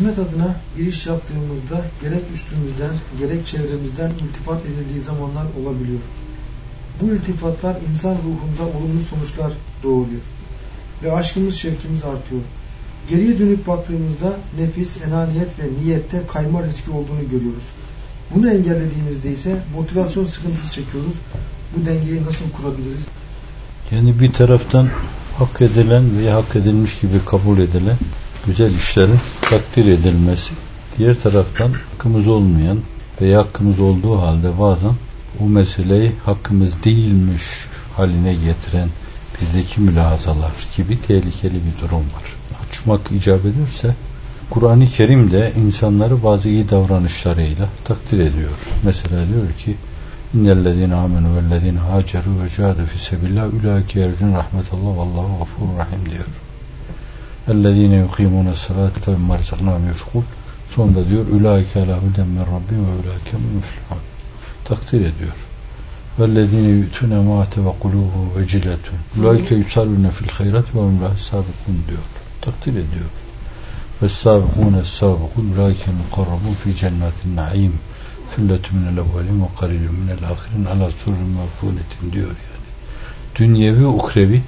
Hizmet adına bir iş yaptığımızda gerek üstümüzden gerek çevremizden iltifat edildiği zamanlar olabiliyor. Bu iltifatlar insan ruhunda olumlu sonuçlar doğuruyor. Ve aşkımız, şevkimiz artıyor. Geriye dönüp baktığımızda nefis, enaniyet ve niyette kayma riski olduğunu görüyoruz. Bunu engellediğimizde ise motivasyon sıkıntısı çekiyoruz. Bu dengeyi nasıl kurabiliriz? Yani bir taraftan hak edilen veya hak edilmiş gibi kabul edilen güzel işlerin takdir edilmesi. Diğer taraftan hakkımız olmayan veya hakkımız olduğu halde bazen bu meseleyi hakkımız değilmiş haline getiren bizdeki mülahazalar gibi tehlikeli bir durum var. Açmak icap ederse Kur'an-ı Kerim de insanları bazı iyi davranışlarıyla takdir ediyor. Mesela diyor ki İnnellezine amenu vellezine haceru ve cahadu fi sebillah ulaike yercun rahmetallah vallahu gafurur rahim diyor. Ellezine yukimune salate ve marzaknahum yufkul sonunda diyor ulaike ala huden min rabbim ve ulaike müflihun takdir ediyor. وَالَّذ۪ينَ يُؤْتُونَ مَا ve قُلُوبُهُ وَجِلَةٌ اُلَٰئِكَ يُسَارُونَ فِي الْخَيْرَاتِ وَهُمْ لَهُ سَابِقُونَ diyor. Takdir ediyor. وَالسَّابِقُونَ السَّابِقُونَ اُلَٰئِكَ الْمُقَرَّبُونَ فِي جَنَّاتِ النَّعِيمِ ثُلَّةٌ مِنَ الْاَوَّلِينَ وَقَلِيلٌ مِنَ الْآخِرِينَ عَلَى سُرُّ مَرْفُونَةٍ diyor yani. Dünyevi, ukrevi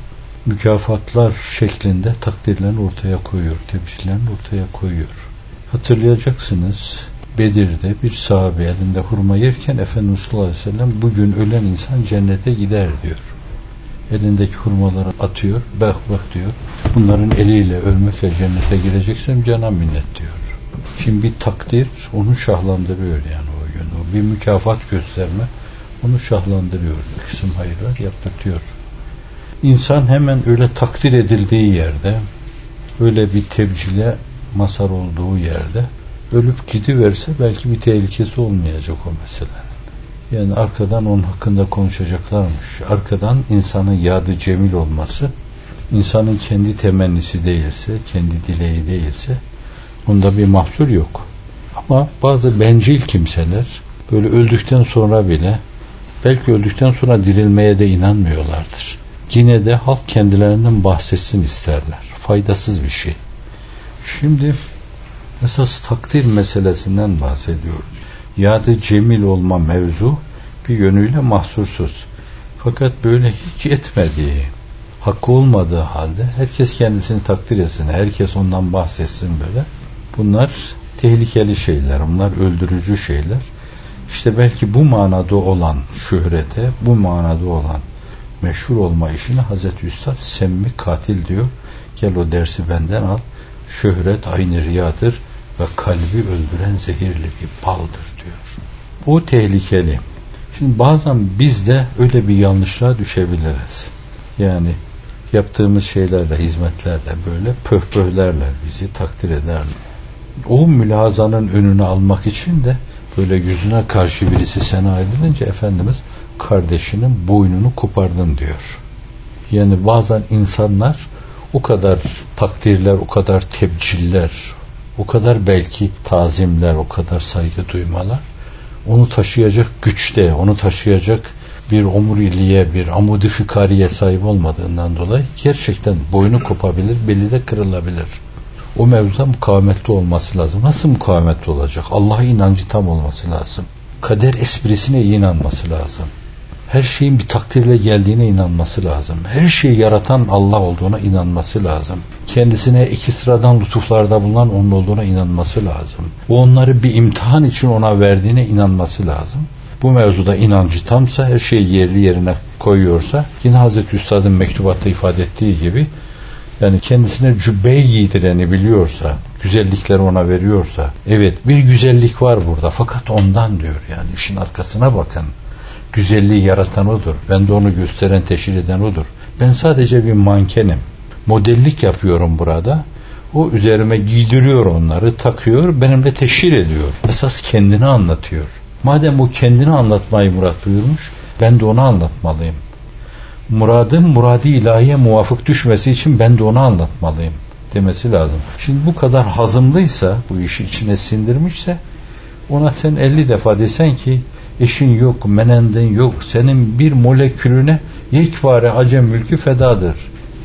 mükafatlar şeklinde takdirlerini ortaya koyuyor, tebşirlerini ortaya koyuyor. Hatırlayacaksınız Bedir'de bir sahabe elinde hurma yerken Efendimiz sallallahu aleyhi ve sellem bugün ölen insan cennete gider diyor. Elindeki hurmaları atıyor, bak bak diyor. Bunların eliyle ölmekle cennete gireceksem cana minnet diyor. Şimdi bir takdir onu şahlandırıyor yani o. O bir mükafat gösterme onu şahlandırıyor. Bir kısım hayırlar yaptırtıyor. İnsan hemen öyle takdir edildiği yerde öyle bir tebcile masar olduğu yerde ölüp gidiverse belki bir tehlikesi olmayacak o meselenin. Yani arkadan onun hakkında konuşacaklarmış. Arkadan insanın yadı cemil olması, insanın kendi temennisi değilse, kendi dileği değilse bunda bir mahsur yok. Ama bazı bencil kimseler böyle öldükten sonra bile belki öldükten sonra dirilmeye de inanmıyorlardır. Yine de halk kendilerinden bahsetsin isterler. Faydasız bir şey. Şimdi esas takdir meselesinden bahsediyoruz. Yadı cemil olma mevzu bir yönüyle mahsursuz. Fakat böyle hiç etmediği, hakkı olmadığı halde herkes kendisini takdir etsin, herkes ondan bahsetsin böyle. Bunlar tehlikeli şeyler, bunlar öldürücü şeyler. İşte belki bu manada olan şöhrete, bu manada olan meşhur olma işini Hazreti Üstad semmi katil diyor. Gel o dersi benden al. Şöhret aynı riyadır ve kalbi öldüren zehirli bir baldır diyor. Bu tehlikeli. Şimdi bazen biz de öyle bir yanlışlığa düşebiliriz. Yani yaptığımız şeylerle, hizmetlerle böyle pöhpöhlerler bizi, takdir ederler. O mülazanın önünü almak için de böyle yüzüne karşı birisi sena edilince Efendimiz kardeşinin boynunu kopardın diyor. Yani bazen insanlar o kadar takdirler, o kadar tebciller, o kadar belki tazimler, o kadar saygı duymalar onu taşıyacak güçte, onu taşıyacak bir omuriliğe, bir amudi fikariye sahip olmadığından dolayı gerçekten boynu kopabilir, beli de kırılabilir. O mevzuda mukavemetli olması lazım. Nasıl mukavemetli olacak? Allah'a inancı tam olması lazım. Kader esprisine inanması lazım her şeyin bir takdirle geldiğine inanması lazım. Her şeyi yaratan Allah olduğuna inanması lazım. Kendisine iki sıradan lütuflarda bulunan onun olduğuna inanması lazım. Bu onları bir imtihan için ona verdiğine inanması lazım. Bu mevzuda inancı tamsa her şeyi yerli yerine koyuyorsa yine Hazreti Üstad'ın mektubatta ifade ettiği gibi yani kendisine cübbeyi giydireni biliyorsa, güzellikleri ona veriyorsa, evet bir güzellik var burada fakat ondan diyor yani işin arkasına bakın güzelliği yaratan odur. Ben de onu gösteren, teşhir eden odur. Ben sadece bir mankenim. Modellik yapıyorum burada. O üzerime giydiriyor onları, takıyor, benimle teşhir ediyor. Esas kendini anlatıyor. Madem o kendini anlatmayı murat buyurmuş, ben de onu anlatmalıyım. Muradım muradi ilahiye muvafık düşmesi için ben de onu anlatmalıyım demesi lazım. Şimdi bu kadar hazımlıysa, bu işi içine sindirmişse ona sen 50 defa desen ki eşin yok, menenden yok, senin bir molekülüne yekvare acem mülkü fedadır.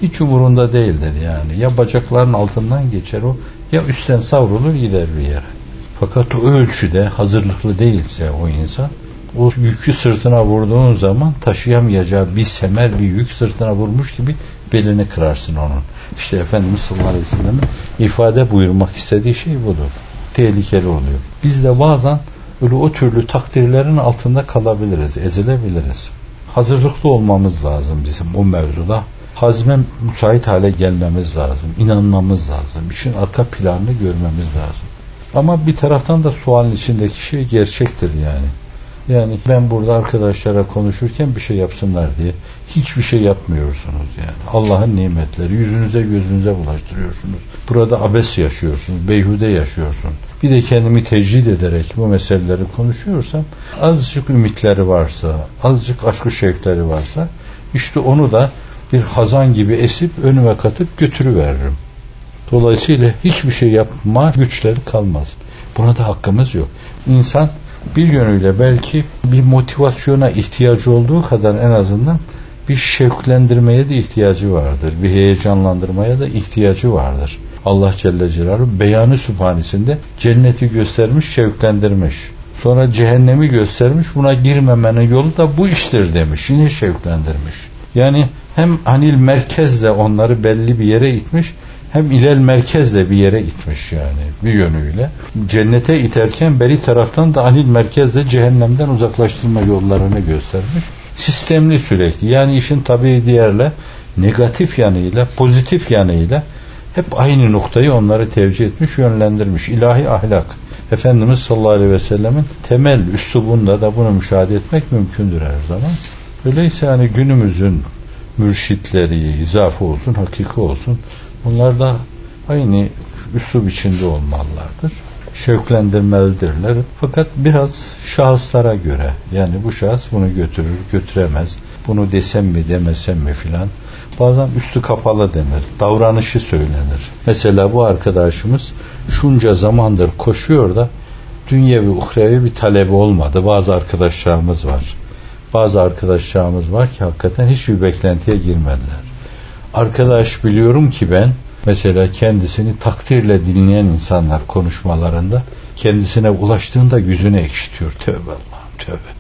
Hiç umurunda değildir yani. Ya bacakların altından geçer o Ya üstten savrulur gider bir yere. Fakat o ölçüde hazırlıklı değilse o insan o yükü sırtına vurduğun zaman taşıyamayacağı bir semer bir yük sırtına vurmuş gibi belini kırarsın onun. İşte Efendimiz sallallahu aleyhi ve sellem'in ifade buyurmak istediği şey budur. Tehlikeli oluyor. Biz de bazen öyle o türlü takdirlerin altında kalabiliriz, ezilebiliriz. Hazırlıklı olmamız lazım bizim o mevzuda. Hazme müsait hale gelmemiz lazım, inanmamız lazım, işin arka planını görmemiz lazım. Ama bir taraftan da sualin içindeki şey gerçektir yani. Yani ben burada arkadaşlara konuşurken bir şey yapsınlar diye hiçbir şey yapmıyorsunuz yani. Allah'ın nimetleri yüzünüze gözünüze bulaştırıyorsunuz. Burada abes yaşıyorsunuz, beyhude yaşıyorsun. Bir de kendimi tecrid ederek bu meseleleri konuşuyorsam azıcık ümitleri varsa, azıcık aşkı şevkleri varsa işte onu da bir hazan gibi esip önüme katıp götürüveririm. Dolayısıyla hiçbir şey yapma güçleri kalmaz. Buna da hakkımız yok. İnsan bir yönüyle belki bir motivasyona ihtiyacı olduğu kadar en azından bir şevklendirmeye de ihtiyacı vardır. Bir heyecanlandırmaya da ihtiyacı vardır. Allah Celle Celaluhu beyanı sübhanesinde cenneti göstermiş, şevklendirmiş. Sonra cehennemi göstermiş, buna girmemenin yolu da bu iştir demiş. Yine şevklendirmiş. Yani hem anil merkezle onları belli bir yere itmiş, hem ilel merkezle bir yere itmiş yani bir yönüyle. Cennete iterken beri taraftan da anil merkezle cehennemden uzaklaştırma yollarını göstermiş. Sistemli sürekli yani işin tabii diğerle negatif yanıyla pozitif yanıyla hep aynı noktayı onları tevcih etmiş yönlendirmiş. İlahi ahlak. Efendimiz sallallahu aleyhi ve sellemin temel üslubunda da bunu müşahede etmek mümkündür her zaman. Öyleyse yani günümüzün mürşitleri, izafe olsun, hakiki olsun Bunlar da aynı üslup içinde olmalılardır. Şevklendirmelidirler. Fakat biraz şahıslara göre yani bu şahıs bunu götürür, götüremez. Bunu desem mi demesem mi filan. Bazen üstü kapalı denir. Davranışı söylenir. Mesela bu arkadaşımız şunca zamandır koşuyor da dünyevi uhrevi bir talebi olmadı. Bazı arkadaşlarımız var. Bazı arkadaşlarımız var ki hakikaten hiçbir beklentiye girmediler arkadaş biliyorum ki ben mesela kendisini takdirle dinleyen insanlar konuşmalarında kendisine ulaştığında yüzüne ekşitiyor. Tövbe Allah'ım tövbe.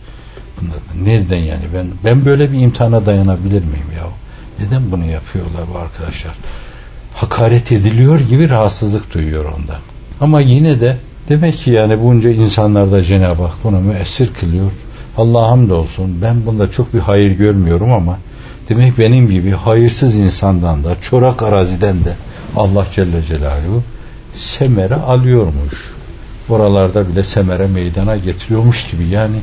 Bunlar, nereden yani ben ben böyle bir imtihana dayanabilir miyim ya? Neden bunu yapıyorlar bu arkadaşlar? Hakaret ediliyor gibi rahatsızlık duyuyor ondan. Ama yine de demek ki yani bunca insanlarda Cenab-ı Hak bunu müessir kılıyor. Allah'a hamdolsun ben bunda çok bir hayır görmüyorum ama Demek benim gibi hayırsız insandan da çorak araziden de Allah Celle Celaluhu semere alıyormuş. Oralarda bile semere meydana getiriyormuş gibi yani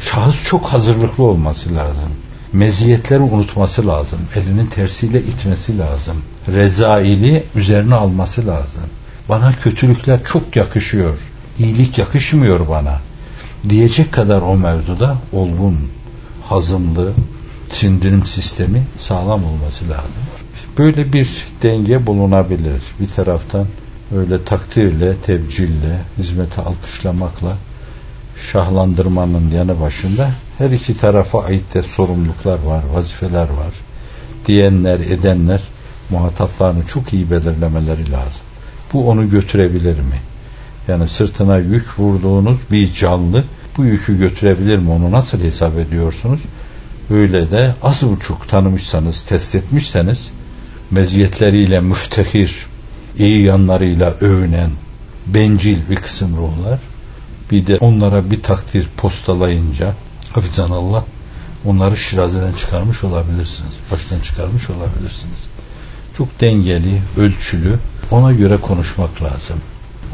şahıs çok hazırlıklı olması lazım. Meziyetleri unutması lazım. Elinin tersiyle itmesi lazım. Rezaili üzerine alması lazım. Bana kötülükler çok yakışıyor. İyilik yakışmıyor bana. Diyecek kadar o mevzuda olgun, hazımlı, sindirim sistemi sağlam olması lazım. Böyle bir denge bulunabilir. Bir taraftan öyle takdirle, tebcille, hizmete alkışlamakla şahlandırmanın yanı başında her iki tarafa ait de sorumluluklar var, vazifeler var. Diyenler, edenler muhataplarını çok iyi belirlemeleri lazım. Bu onu götürebilir mi? Yani sırtına yük vurduğunuz bir canlı bu yükü götürebilir mi? Onu nasıl hesap ediyorsunuz? öyle de az buçuk tanımışsanız, test etmişseniz meziyetleriyle müftehir, iyi yanlarıyla övünen, bencil bir kısım ruhlar bir de onlara bir takdir postalayınca hafizan Allah onları şirazeden çıkarmış olabilirsiniz. Baştan çıkarmış olabilirsiniz. Çok dengeli, ölçülü ona göre konuşmak lazım.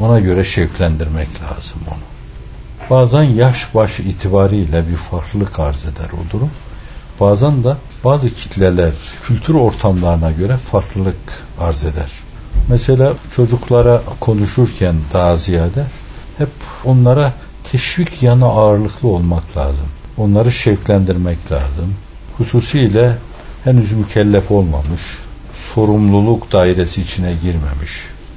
Ona göre şevklendirmek lazım onu. Bazen yaş baş itibariyle bir farklılık arz eder o durum. Bazen de bazı kitleler kültür ortamlarına göre farklılık arz eder. Mesela çocuklara konuşurken daha ziyade hep onlara teşvik yanı ağırlıklı olmak lazım. Onları şevklendirmek lazım. Hususiyle henüz mükellef olmamış, sorumluluk dairesi içine girmemiş,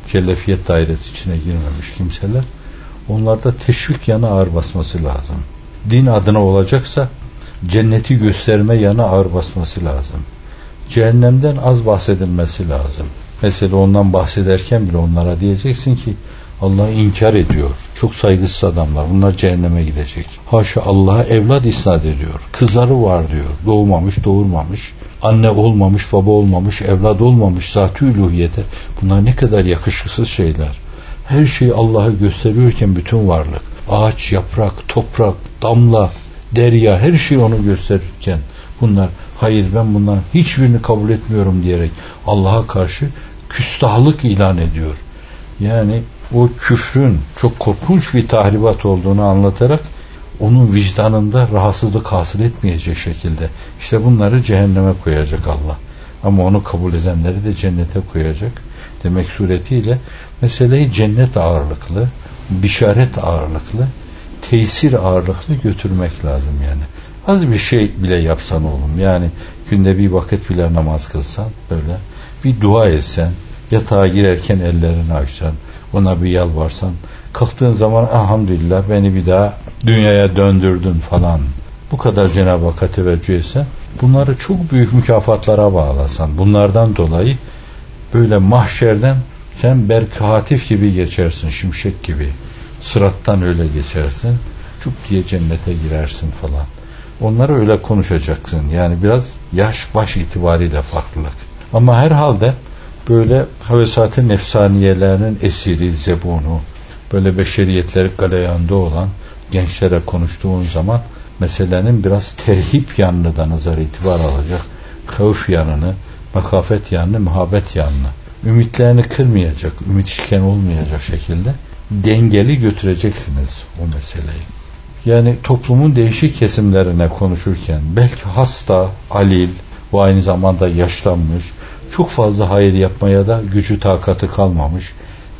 mükellefiyet dairesi içine girmemiş kimseler onlarda teşvik yanı ağır basması lazım. Din adına olacaksa cenneti gösterme yanı ağır basması lazım. Cehennemden az bahsedilmesi lazım. Mesela ondan bahsederken bile onlara diyeceksin ki Allah'ı inkar ediyor. Çok saygısız adamlar. Bunlar cehenneme gidecek. Haşa Allah'a evlat isnat ediyor. Kızları var diyor. Doğmamış, doğurmamış. Anne olmamış, baba olmamış, evlat olmamış. Zat-ı üluhiyete. Bunlar ne kadar yakışıksız şeyler. Her şeyi Allah'ı gösteriyorken bütün varlık. Ağaç, yaprak, toprak, damla, derya her şeyi onu gösterirken bunlar hayır ben bundan hiçbirini kabul etmiyorum diyerek Allah'a karşı küstahlık ilan ediyor. Yani o küfrün çok korkunç bir tahribat olduğunu anlatarak onun vicdanında rahatsızlık hasıl etmeyecek şekilde işte bunları cehenneme koyacak Allah. Ama onu kabul edenleri de cennete koyacak demek suretiyle meseleyi cennet ağırlıklı, bişaret ağırlıklı, tesir ağırlıklı götürmek lazım yani. Az bir şey bile yapsan oğlum yani günde bir vakit bile namaz kılsan böyle bir dua etsen yatağa girerken ellerini açsan ona bir yalvarsan kalktığın zaman elhamdülillah beni bir daha dünyaya döndürdün falan. Bu kadar Cenab-ı Hakk'a teveccüh etsen bunları çok büyük mükafatlara bağlasan bunlardan dolayı böyle mahşerden sen berkatif gibi geçersin şimşek gibi. Sırattan öyle geçersin çuk diye cennete girersin falan. Onları öyle konuşacaksın. Yani biraz yaş baş itibariyle farklılık. Ama herhalde böyle havesatı nefsaniyelerinin esiri, zebunu, böyle beşeriyetleri galeyanda olan gençlere konuştuğun zaman meselenin biraz terhip yanını da nazar itibar alacak. Kavuf yanını, makafet yanını, muhabbet yanını. Ümitlerini kırmayacak, ümit işken olmayacak şekilde dengeli götüreceksiniz o meseleyi. Yani toplumun değişik kesimlerine konuşurken belki hasta, alil ve aynı zamanda yaşlanmış, çok fazla hayır yapmaya da gücü takatı kalmamış.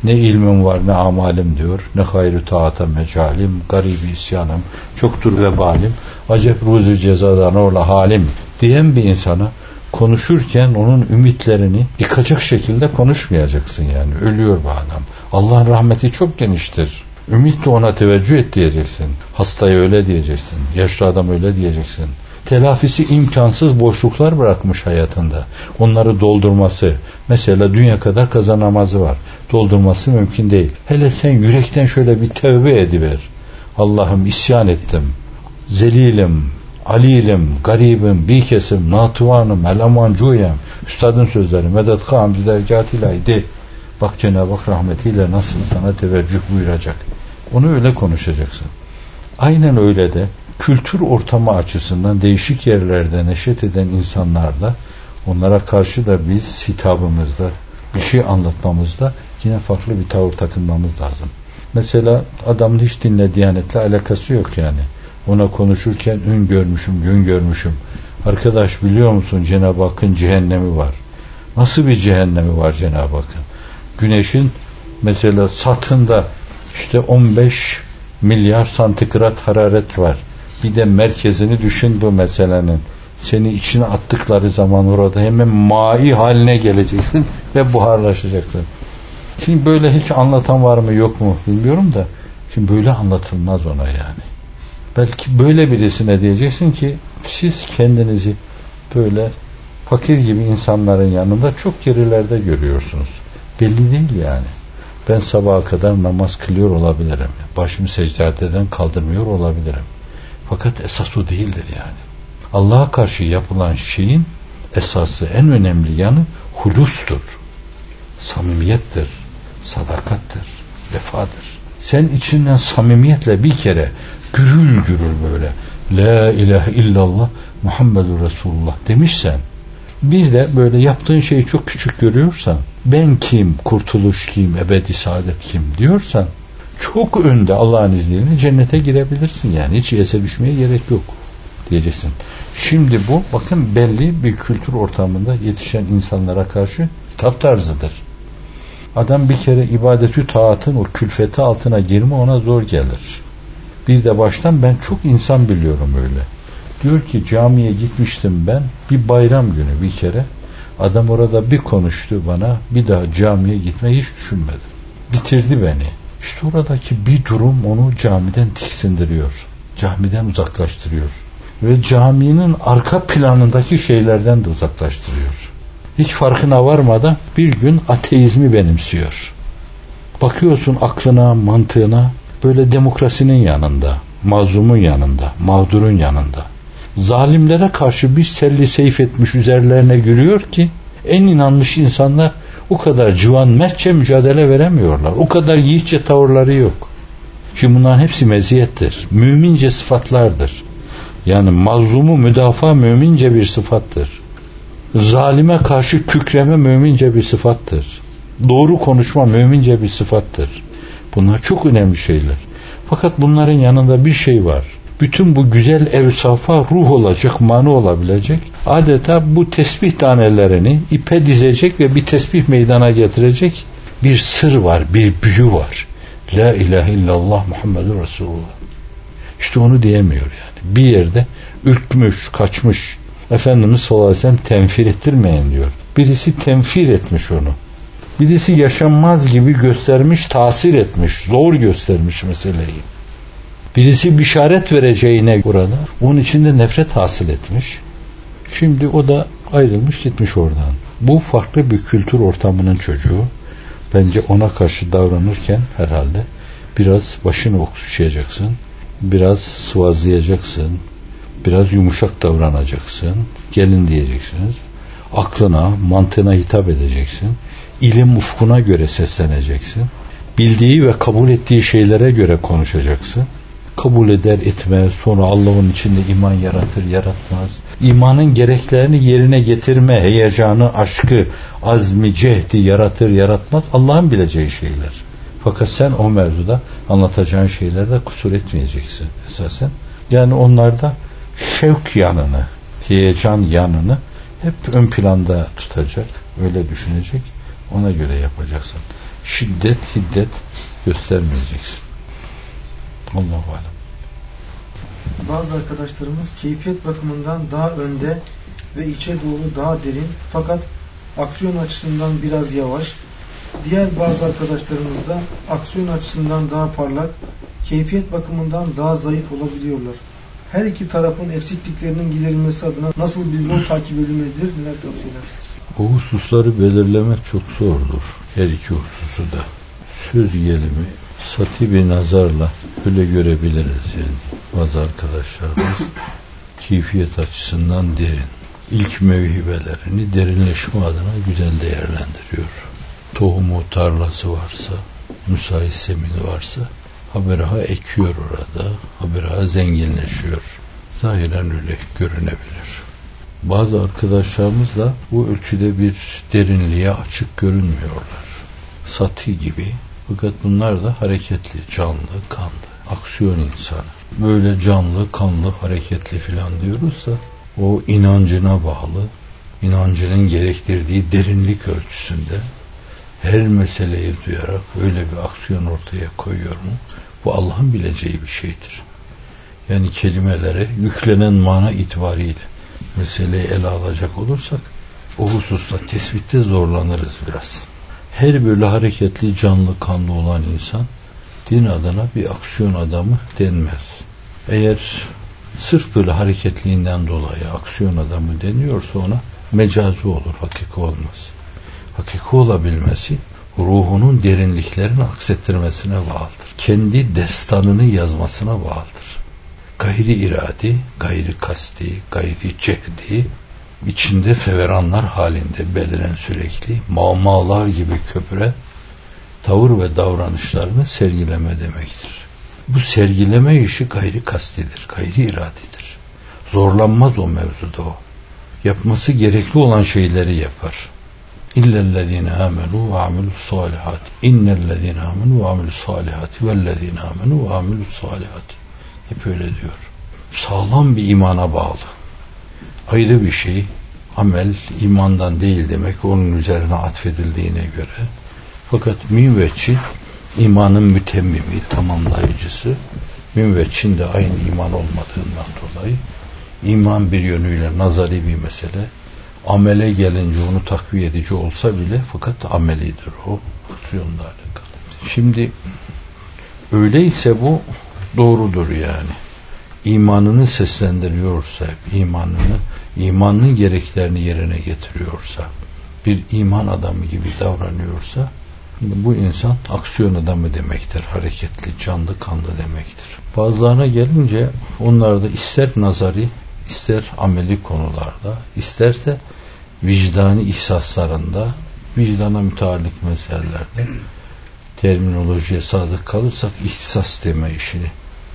Ne ilmim var ne amalim diyor. Ne hayrı taata mecalim, garibi isyanım, çoktur vebalim, acep ruzu cezadan orla halim diyen bir insana konuşurken onun ümitlerini yıkacak şekilde konuşmayacaksın yani. Ölüyor bu adam. Allah'ın rahmeti çok geniştir. Ümitle ona teveccüh et diyeceksin. Hastaya öyle diyeceksin. Yaşlı adam öyle diyeceksin telafisi imkansız boşluklar bırakmış hayatında. Onları doldurması, mesela dünya kadar kazanamazı var. Doldurması mümkün değil. Hele sen yürekten şöyle bir tevbe ediver. Allah'ım isyan ettim. Zelilim, alilim, garibim, bir kesim, natuvanım, elamancuyem. Üstadın sözleri, medet hamdi dergatilaydı. Bak Cenab-ı Hak rahmetiyle nasıl sana teveccüh buyuracak. Onu öyle konuşacaksın. Aynen öyle de kültür ortamı açısından değişik yerlerde neşet eden insanlarla onlara karşı da biz hitabımızda bir şey anlatmamızda yine farklı bir tavır takınmamız lazım. Mesela adamın hiç dinle diyanetle alakası yok yani. Ona konuşurken ün görmüşüm, gün görmüşüm. Arkadaş biliyor musun Cenab-ı Hakk'ın cehennemi var. Nasıl bir cehennemi var Cenab-ı Hakk'ın? Güneşin mesela satında işte 15 milyar santigrat hararet var bir de merkezini düşün bu meselenin. Seni içine attıkları zaman orada hemen mai haline geleceksin ve buharlaşacaksın. Şimdi böyle hiç anlatan var mı yok mu bilmiyorum da şimdi böyle anlatılmaz ona yani. Belki böyle birisine diyeceksin ki siz kendinizi böyle fakir gibi insanların yanında çok gerilerde görüyorsunuz. Belli değil yani. Ben sabaha kadar namaz kılıyor olabilirim. Başımı secdeden kaldırmıyor olabilirim. Fakat esas o değildir yani. Allah'a karşı yapılan şeyin esası en önemli yanı hulustur. Samimiyettir, sadakattır, vefadır. Sen içinden samimiyetle bir kere gürül gürül böyle La ilahe illallah Muhammedur Resulullah demişsen bir de böyle yaptığın şeyi çok küçük görüyorsan ben kim, kurtuluş kim, ebedi saadet kim diyorsan çok önde Allah'ın izniyle cennete girebilirsin yani. Hiç ese düşmeye gerek yok diyeceksin. Şimdi bu bakın belli bir kültür ortamında yetişen insanlara karşı hitap tarzıdır. Adam bir kere ibadetü taatın o külfeti altına girme ona zor gelir. Bir de baştan ben çok insan biliyorum öyle. Diyor ki camiye gitmiştim ben bir bayram günü bir kere. Adam orada bir konuştu bana bir daha camiye gitmeyi hiç düşünmedim. Bitirdi beni. İşte oradaki bir durum onu camiden tiksindiriyor. Camiden uzaklaştırıyor. Ve caminin arka planındaki şeylerden de uzaklaştırıyor. Hiç farkına varmadan bir gün ateizmi benimsiyor. Bakıyorsun aklına, mantığına böyle demokrasinin yanında, mazlumun yanında, mağdurun yanında. Zalimlere karşı bir selli seyf etmiş üzerlerine gülüyor ki en inanmış insanlar o kadar civan mertçe mücadele veremiyorlar. O kadar yiğitçe tavırları yok. Şimdi bunların hepsi meziyettir. Mümince sıfatlardır. Yani mazlumu müdafaa mümince bir sıfattır. Zalime karşı kükreme mümince bir sıfattır. Doğru konuşma mümince bir sıfattır. Bunlar çok önemli şeyler. Fakat bunların yanında bir şey var. Bütün bu güzel evsafa ruh olacak, mani olabilecek. Adeta bu tesbih tanelerini ipe dizecek ve bir tesbih meydana getirecek bir sır var, bir büyü var. La ilahe illallah Muhammedur Resulullah. İşte onu diyemiyor yani. Bir yerde ürkmüş, kaçmış. Efendimiz sallallahu aleyhi ve sellem tenfir ettirmeyin diyor. Birisi tenfir etmiş onu. Birisi yaşanmaz gibi göstermiş, tasir etmiş, zor göstermiş meseleyi. Birisi bişaret vereceğine burada. Onun içinde nefret hasıl etmiş. Şimdi o da ayrılmış gitmiş oradan. Bu farklı bir kültür ortamının çocuğu. Bence ona karşı davranırken herhalde biraz başını okşayacaksın. Biraz sıvazlayacaksın. Biraz yumuşak davranacaksın. Gelin diyeceksiniz. Aklına, mantığına hitap edeceksin. İlim ufkuna göre sesleneceksin. Bildiği ve kabul ettiği şeylere göre konuşacaksın kabul eder etmez. Sonra Allah'ın içinde iman yaratır yaratmaz. İmanın gereklerini yerine getirme heyecanı aşkı azmi cehdi yaratır yaratmaz. Allah'ın bileceği şeyler. Fakat sen o mevzuda anlatacağın şeylerde kusur etmeyeceksin esasen. Yani onlarda şevk yanını heyecan yanını hep ön planda tutacak öyle düşünecek. Ona göre yapacaksın. Şiddet hiddet göstermeyeceksin Allahu alem. Bazı arkadaşlarımız keyfiyet bakımından daha önde ve içe doğru daha derin fakat aksiyon açısından biraz yavaş. Diğer bazı arkadaşlarımız da aksiyon açısından daha parlak, keyfiyet bakımından daha zayıf olabiliyorlar. Her iki tarafın eksikliklerinin giderilmesi adına nasıl bir yol takip edilmelidir? Neler tavsiye edersiniz? O hususları belirlemek çok zordur. Her iki hususu da. Söz gelimi sati bir nazarla öyle görebiliriz yani. Bazı arkadaşlarımız keyfiyet açısından derin. İlk mevhibelerini derinleşme adına güzel değerlendiriyor. Tohumu tarlası varsa, müsait zemini varsa haberaha ekiyor orada. Haberaha zenginleşiyor. Zahiren öyle görünebilir. Bazı arkadaşlarımız da bu ölçüde bir derinliğe açık görünmüyorlar. Sati gibi fakat bunlar da hareketli, canlı, kanlı, aksiyon insanı. Böyle canlı, kanlı, hareketli filan diyoruz da o inancına bağlı, inancının gerektirdiği derinlik ölçüsünde her meseleyi duyarak öyle bir aksiyon ortaya koyuyor mu? Bu Allah'ın bileceği bir şeydir. Yani kelimelere yüklenen mana itibariyle meseleyi ele alacak olursak o hususta tespitte zorlanırız biraz her böyle hareketli, canlı, kanlı olan insan din adına bir aksiyon adamı denmez. Eğer sırf böyle hareketliğinden dolayı aksiyon adamı deniyorsa ona mecazi olur, hakiki olmaz. Hakiki olabilmesi ruhunun derinliklerini aksettirmesine bağlıdır. Kendi destanını yazmasına bağlıdır. Gayri iradi, gayri kasti, gayri cehdi içinde feveranlar halinde beliren sürekli mağmalar gibi köpüre tavır ve davranışlarını sergileme demektir. Bu sergileme işi gayri kastidir, gayri iradidir. Zorlanmaz o mevzuda o. Yapması gerekli olan şeyleri yapar. İllellezine amenu ve amilus salihat. İnnellezine amenu ve amilus salihat. Vellezine amenu ve amilus salihat. Hep öyle diyor. Sağlam bir imana bağlı ayrı bir şey. Amel imandan değil demek onun üzerine atfedildiğine göre. Fakat müveccih imanın mütemmimi, tamamlayıcısı. Müveccin de aynı iman olmadığından dolayı iman bir yönüyle nazari bir mesele. Amele gelince onu takviye edici olsa bile fakat amelidir o. Aksiyonla alakalı. Şimdi öyleyse bu doğrudur yani imanını seslendiriyorsa, imanını, imanın gereklerini yerine getiriyorsa, bir iman adamı gibi davranıyorsa bu insan aksiyon adamı demektir. Hareketli, canlı, kanlı demektir. Bazılarına gelince onlar da ister nazari, ister ameli konularda, isterse vicdani ihsaslarında, vicdana müteallik meselelerde terminolojiye sadık kalırsak ihtisas deme işini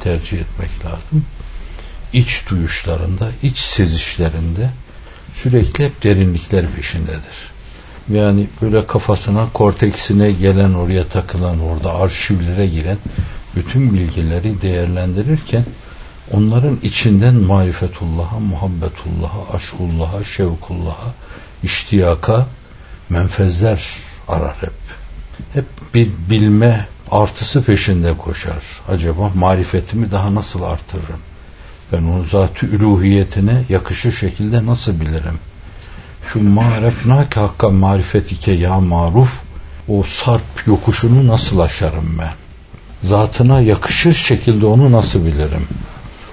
tercih etmek lazım. İç duyuşlarında, iç sezişlerinde sürekli hep derinlikler peşindedir. Yani böyle kafasına, korteksine gelen, oraya takılan, orada arşivlere giren bütün bilgileri değerlendirirken onların içinden marifetullah'a, muhabbetullah'a, aşkullah'a, şevkullah'a, iştiyaka, menfezler arar hep. Hep bir bilme artısı peşinde koşar. Acaba marifetimi daha nasıl artırırım? Ben onun zat-ı üluhiyetine yakışır şekilde nasıl bilirim? Şu marefnake hakka marifetike ya maruf o sarp yokuşunu nasıl aşarım ben? Zatına yakışır şekilde onu nasıl bilirim?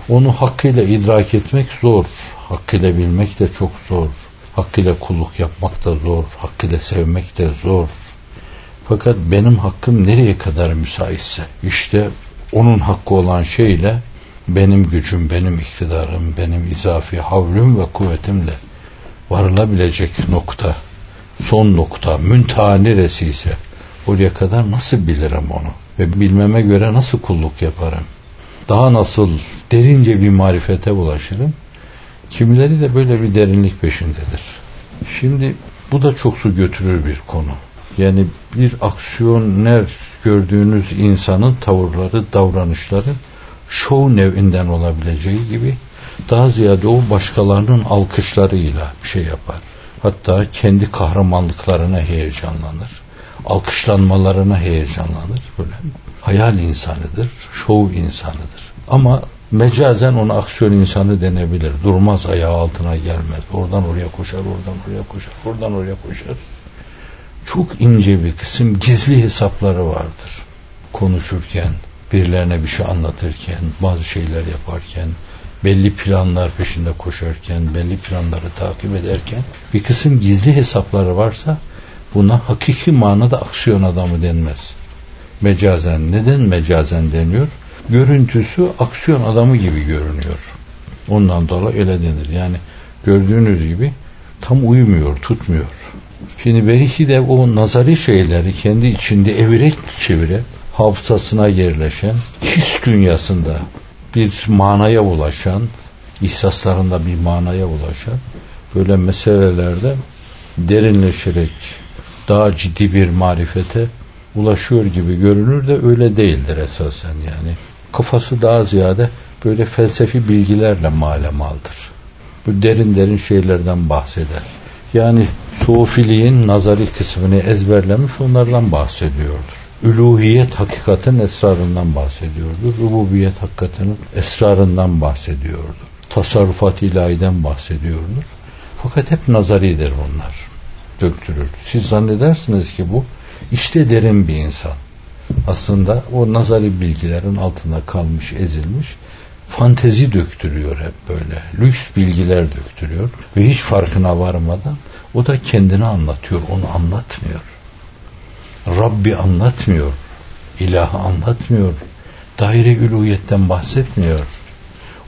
Onu hakkıyla idrak etmek zor. Hakkıyla bilmek de çok zor. Hakkıyla kulluk yapmak da zor. Hakkıyla sevmek de zor. Fakat benim hakkım nereye kadar müsaitse işte onun hakkı olan şeyle benim gücüm, benim iktidarım, benim izafi havlüm ve kuvvetimle varılabilecek nokta, son nokta, müntaha neresi ise oraya kadar nasıl bilirim onu ve bilmeme göre nasıl kulluk yaparım? Daha nasıl derince bir marifete ulaşırım? Kimileri de böyle bir derinlik peşindedir. Şimdi bu da çok su götürür bir konu. Yani bir aksiyoner gördüğünüz insanın tavırları, davranışları şov nevinden olabileceği gibi daha ziyade o başkalarının alkışlarıyla bir şey yapar. Hatta kendi kahramanlıklarına heyecanlanır. Alkışlanmalarına heyecanlanır. Böyle hayal insanıdır, şov insanıdır. Ama mecazen ona aksiyon insanı denebilir. Durmaz ayağı altına gelmez. Oradan oraya koşar, oradan oraya koşar, oradan oraya koşar. Çok ince bir kısım gizli hesapları vardır. Konuşurken, birilerine bir şey anlatırken, bazı şeyler yaparken, belli planlar peşinde koşarken, belli planları takip ederken bir kısım gizli hesapları varsa buna hakiki manada aksiyon adamı denmez. Mecazen. Neden mecazen deniyor? Görüntüsü aksiyon adamı gibi görünüyor. Ondan dolayı öyle denir. Yani gördüğünüz gibi tam uymuyor, tutmuyor. Şimdi belki de o nazari şeyleri kendi içinde evirek çevire hafızasına yerleşen, his dünyasında bir manaya ulaşan, ihsaslarında bir manaya ulaşan böyle meselelerde derinleşerek daha ciddi bir marifete ulaşıyor gibi görünür de öyle değildir esasen yani. Kafası daha ziyade böyle felsefi bilgilerle malemaldır. Bu derin derin şeylerden bahseder. Yani sufiliğin nazari kısmını ezberlemiş onlardan bahsediyordur. Üluhiyet hakikatin esrarından bahsediyordur. Rububiyet hakikatinin esrarından bahsediyordur. Tasarrufat ilahiden bahsediyordur. Fakat hep nazaridir bunlar. Döktürür. Siz zannedersiniz ki bu işte derin bir insan. Aslında o nazari bilgilerin altında kalmış, ezilmiş fantezi döktürüyor hep böyle. Lüks bilgiler döktürüyor ve hiç farkına varmadan o da kendini anlatıyor, onu anlatmıyor. Rabbi anlatmıyor, ilahı anlatmıyor, daire üluhiyetten bahsetmiyor.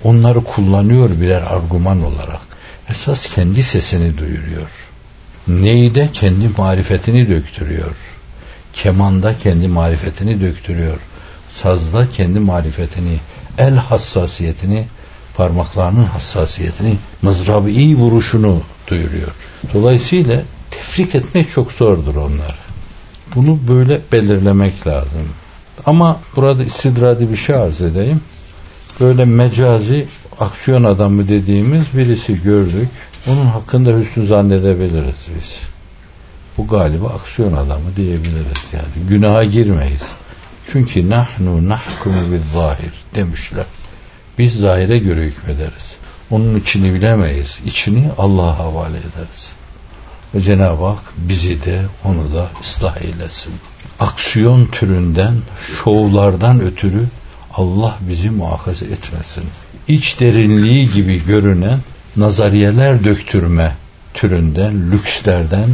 Onları kullanıyor birer argüman olarak. Esas kendi sesini duyuruyor. Neyde kendi marifetini döktürüyor. Kemanda kendi marifetini döktürüyor. Sazda kendi marifetini, el hassasiyetini, parmaklarının hassasiyetini, mızrabı iyi vuruşunu duyuruyor. Dolayısıyla tefrik etmek çok zordur onlar. Bunu böyle belirlemek lazım. Ama burada istidradi bir şey arz edeyim. Böyle mecazi aksiyon adamı dediğimiz birisi gördük. Onun hakkında hüsnü zannedebiliriz biz. Bu galiba aksiyon adamı diyebiliriz yani. Günaha girmeyiz. Çünkü nahnu nahkumu bil zahir demişler. Biz zahire göre hükmederiz. Onun içini bilemeyiz. İçini Allah'a havale ederiz. Ve Cenab-ı Hak bizi de onu da ıslah eylesin. Aksiyon türünden, şovlardan ötürü Allah bizi muhafaza etmesin. İç derinliği gibi görünen nazariyeler döktürme türünden, lükslerden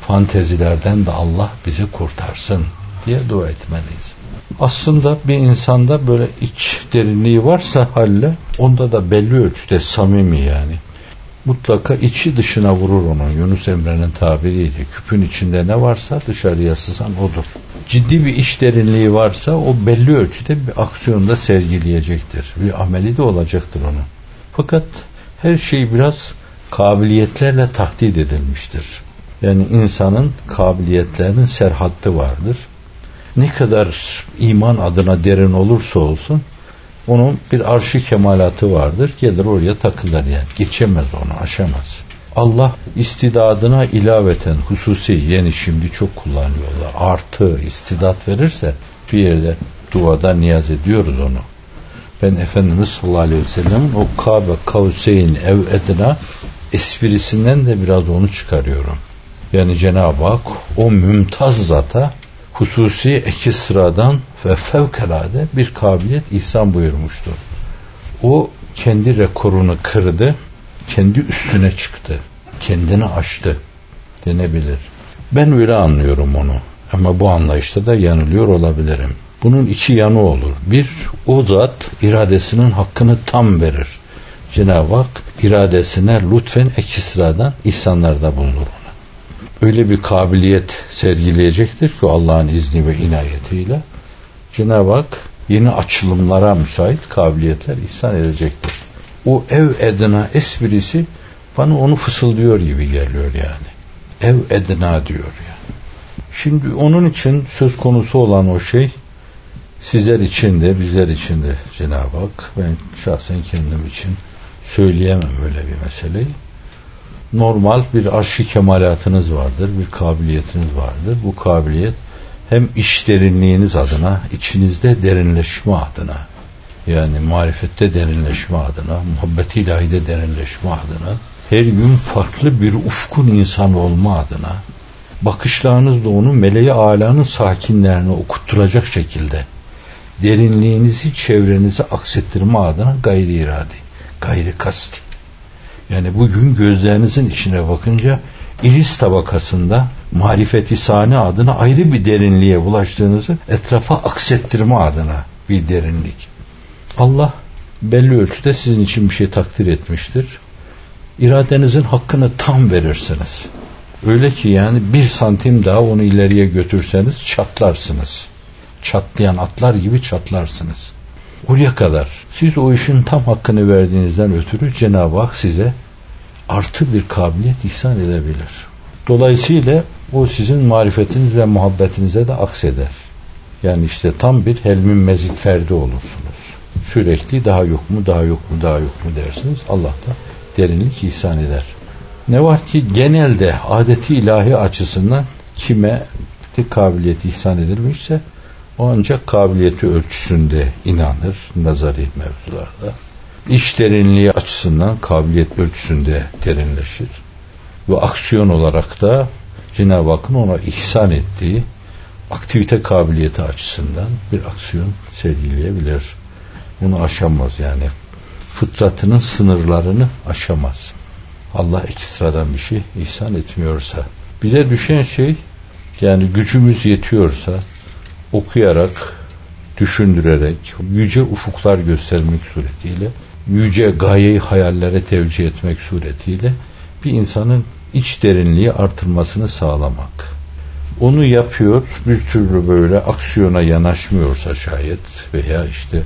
fantezilerden de Allah bizi kurtarsın diye dua etmeliyiz. Aslında bir insanda böyle iç derinliği varsa halle onda da belli ölçüde samimi yani. Mutlaka içi dışına vurur onu. Yunus Emre'nin tabiriyle küpün içinde ne varsa dışarıya sızan odur. Ciddi bir iç derinliği varsa o belli ölçüde bir aksiyonda sergileyecektir. Bir ameli de olacaktır onun. Fakat her şey biraz kabiliyetlerle tahdit edilmiştir. Yani insanın kabiliyetlerinin serhattı vardır. Ne kadar iman adına derin olursa olsun onun bir arşı kemalatı vardır. Gelir oraya takılır yani. Geçemez onu, aşamaz. Allah istidadına ilaveten hususi yeni şimdi çok kullanıyorlar. Artı istidat verirse bir yerde duada niyaz ediyoruz onu. Ben Efendimiz sallallahu aleyhi ve sellem'in o Kabe Kavseyn ev edina esprisinden de biraz onu çıkarıyorum. Yani Cenab-ı Hak o mümtaz zata hususi iki sıradan ve fevkalade bir kabiliyet ihsan buyurmuştur. O kendi rekorunu kırdı, kendi üstüne çıktı, kendini aştı denebilir. Ben öyle anlıyorum onu. Ama bu anlayışta da yanılıyor olabilirim. Bunun iki yanı olur. Bir, o zat iradesinin hakkını tam verir. Cenab-ı Hak iradesine lütfen ek sıradan ihsanlarda bulunur öyle bir kabiliyet sergileyecektir ki Allah'ın izni ve inayetiyle Cenab-ı Hak yeni açılımlara müsait kabiliyetler ihsan edecektir. O ev edina esprisi bana onu fısıldıyor gibi geliyor yani. Ev edina diyor yani. Şimdi onun için söz konusu olan o şey sizler için de bizler için de Cenab-ı Hak ben şahsen kendim için söyleyemem öyle bir meseleyi normal bir arşi kemalatınız vardır, bir kabiliyetiniz vardır. Bu kabiliyet hem iş derinliğiniz adına, içinizde derinleşme adına, yani marifette derinleşme adına, muhabbet ilahide derinleşme adına, her gün farklı bir ufkun insan olma adına, bakışlarınızla onu meleği alanın sakinlerine okutturacak şekilde, derinliğinizi çevrenize aksettirme adına gayri iradi, gayri kasti. Yani bugün gözlerinizin içine bakınca iris tabakasında marifeti sani adına ayrı bir derinliğe ulaştığınızı etrafa aksettirme adına bir derinlik. Allah belli ölçüde sizin için bir şey takdir etmiştir. İradenizin hakkını tam verirsiniz. Öyle ki yani bir santim daha onu ileriye götürseniz çatlarsınız. Çatlayan atlar gibi çatlarsınız. Oraya kadar siz o işin tam hakkını verdiğinizden ötürü Cenab-ı Hak size artı bir kabiliyet ihsan edebilir. Dolayısıyla o sizin marifetiniz ve muhabbetinize de akseder. Yani işte tam bir helmin mezit ferdi olursunuz. Sürekli daha yok mu, daha yok mu, daha yok mu dersiniz. Allah da derinlik ihsan eder. Ne var ki genelde adeti ilahi açısından kime bir kabiliyet ihsan edilmişse o ancak kabiliyeti ölçüsünde inanır nazari mevzularda. İş derinliği açısından kabiliyet ölçüsünde derinleşir. Ve aksiyon olarak da Cenab-ı Hakk'ın ona ihsan ettiği aktivite kabiliyeti açısından bir aksiyon sergileyebilir. Bunu aşamaz yani. Fıtratının sınırlarını aşamaz. Allah ekstradan bir şey ihsan etmiyorsa. Bize düşen şey yani gücümüz yetiyorsa okuyarak, düşündürerek, yüce ufuklar göstermek suretiyle, yüce gayeyi hayallere tevcih etmek suretiyle bir insanın iç derinliği artırmasını sağlamak. Onu yapıyor, bir türlü böyle aksiyona yanaşmıyorsa şayet veya işte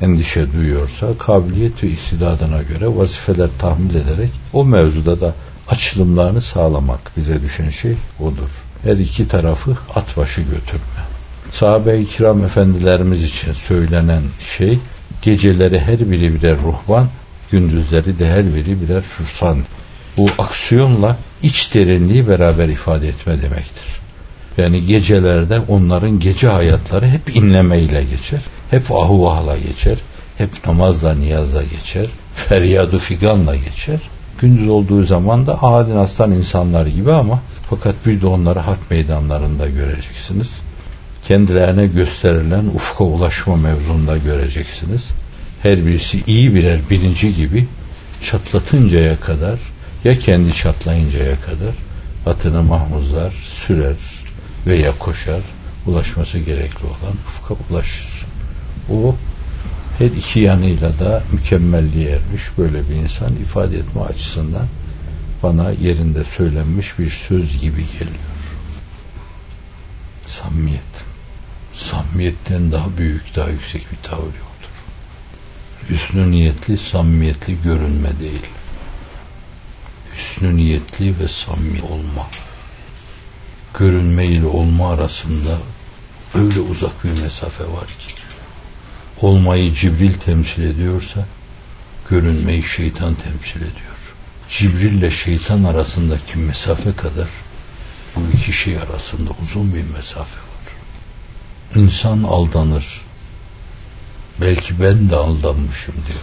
endişe duyuyorsa kabiliyet ve istidadına göre vazifeler tahmil ederek o mevzuda da açılımlarını sağlamak bize düşen şey odur. Her iki tarafı at başı götürme sahabe-i kiram efendilerimiz için söylenen şey geceleri her biri birer ruhban, gündüzleri de her biri birer fürsan. Bu aksiyonla iç derinliği beraber ifade etme demektir. Yani gecelerde onların gece hayatları hep inlemeyle geçer. Hep ahuvahla geçer. Hep namazla niyazla geçer. Feryadu figanla geçer. Gündüz olduğu zaman da adin aslan insanlar gibi ama fakat bir de onları hak meydanlarında göreceksiniz kendilerine gösterilen ufka ulaşma mevzunda göreceksiniz. Her birisi iyi birer birinci gibi çatlatıncaya kadar ya kendi çatlayıncaya kadar atını mahmuzlar, sürer veya koşar. Ulaşması gerekli olan ufka ulaşır. O her iki yanıyla da mükemmelliğe ermiş böyle bir insan ifade etme açısından bana yerinde söylenmiş bir söz gibi geliyor. Samimiyet. Samimiyetten daha büyük, daha yüksek bir tavır yoktur. Hüsnü niyetli, samimiyetli görünme değil. Hüsnü niyetli ve samimi olma. Görünme ile olma arasında öyle uzak bir mesafe var ki olmayı Cibril temsil ediyorsa görünmeyi şeytan temsil ediyor. Cibril ile şeytan arasındaki mesafe kadar bu iki şey arasında uzun bir mesafe var. İnsan aldanır. Belki ben de aldanmışım diyor.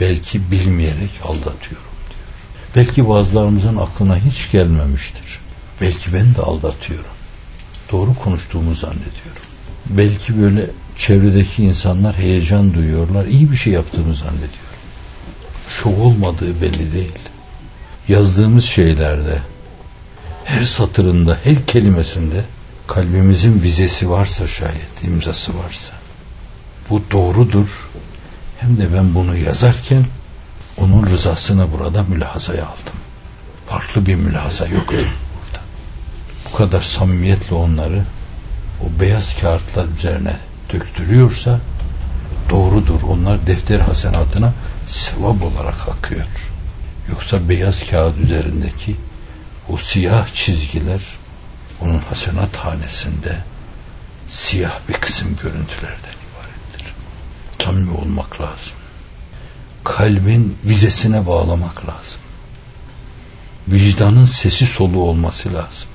Belki bilmeyerek aldatıyorum diyor. Belki bazılarımızın aklına hiç gelmemiştir. Belki ben de aldatıyorum. Doğru konuştuğumu zannediyorum. Belki böyle çevredeki insanlar heyecan duyuyorlar. İyi bir şey yaptığımı zannediyor. Şov olmadığı belli değil. Yazdığımız şeylerde her satırında, her kelimesinde kalbimizin vizesi varsa şayet, imzası varsa bu doğrudur. Hem de ben bunu yazarken onun rızasını burada mülahazaya aldım. Farklı bir mülahaza yoktu burada. Bu kadar samimiyetle onları o beyaz kağıtlar üzerine döktürüyorsa doğrudur. Onlar defter hasenatına sevap olarak akıyor. Yoksa beyaz kağıt üzerindeki o siyah çizgiler onun hasenat hanesinde siyah bir kısım görüntülerden ibarettir. Samimi olmak lazım. Kalbin vizesine bağlamak lazım. Vicdanın sesi solu olması lazım.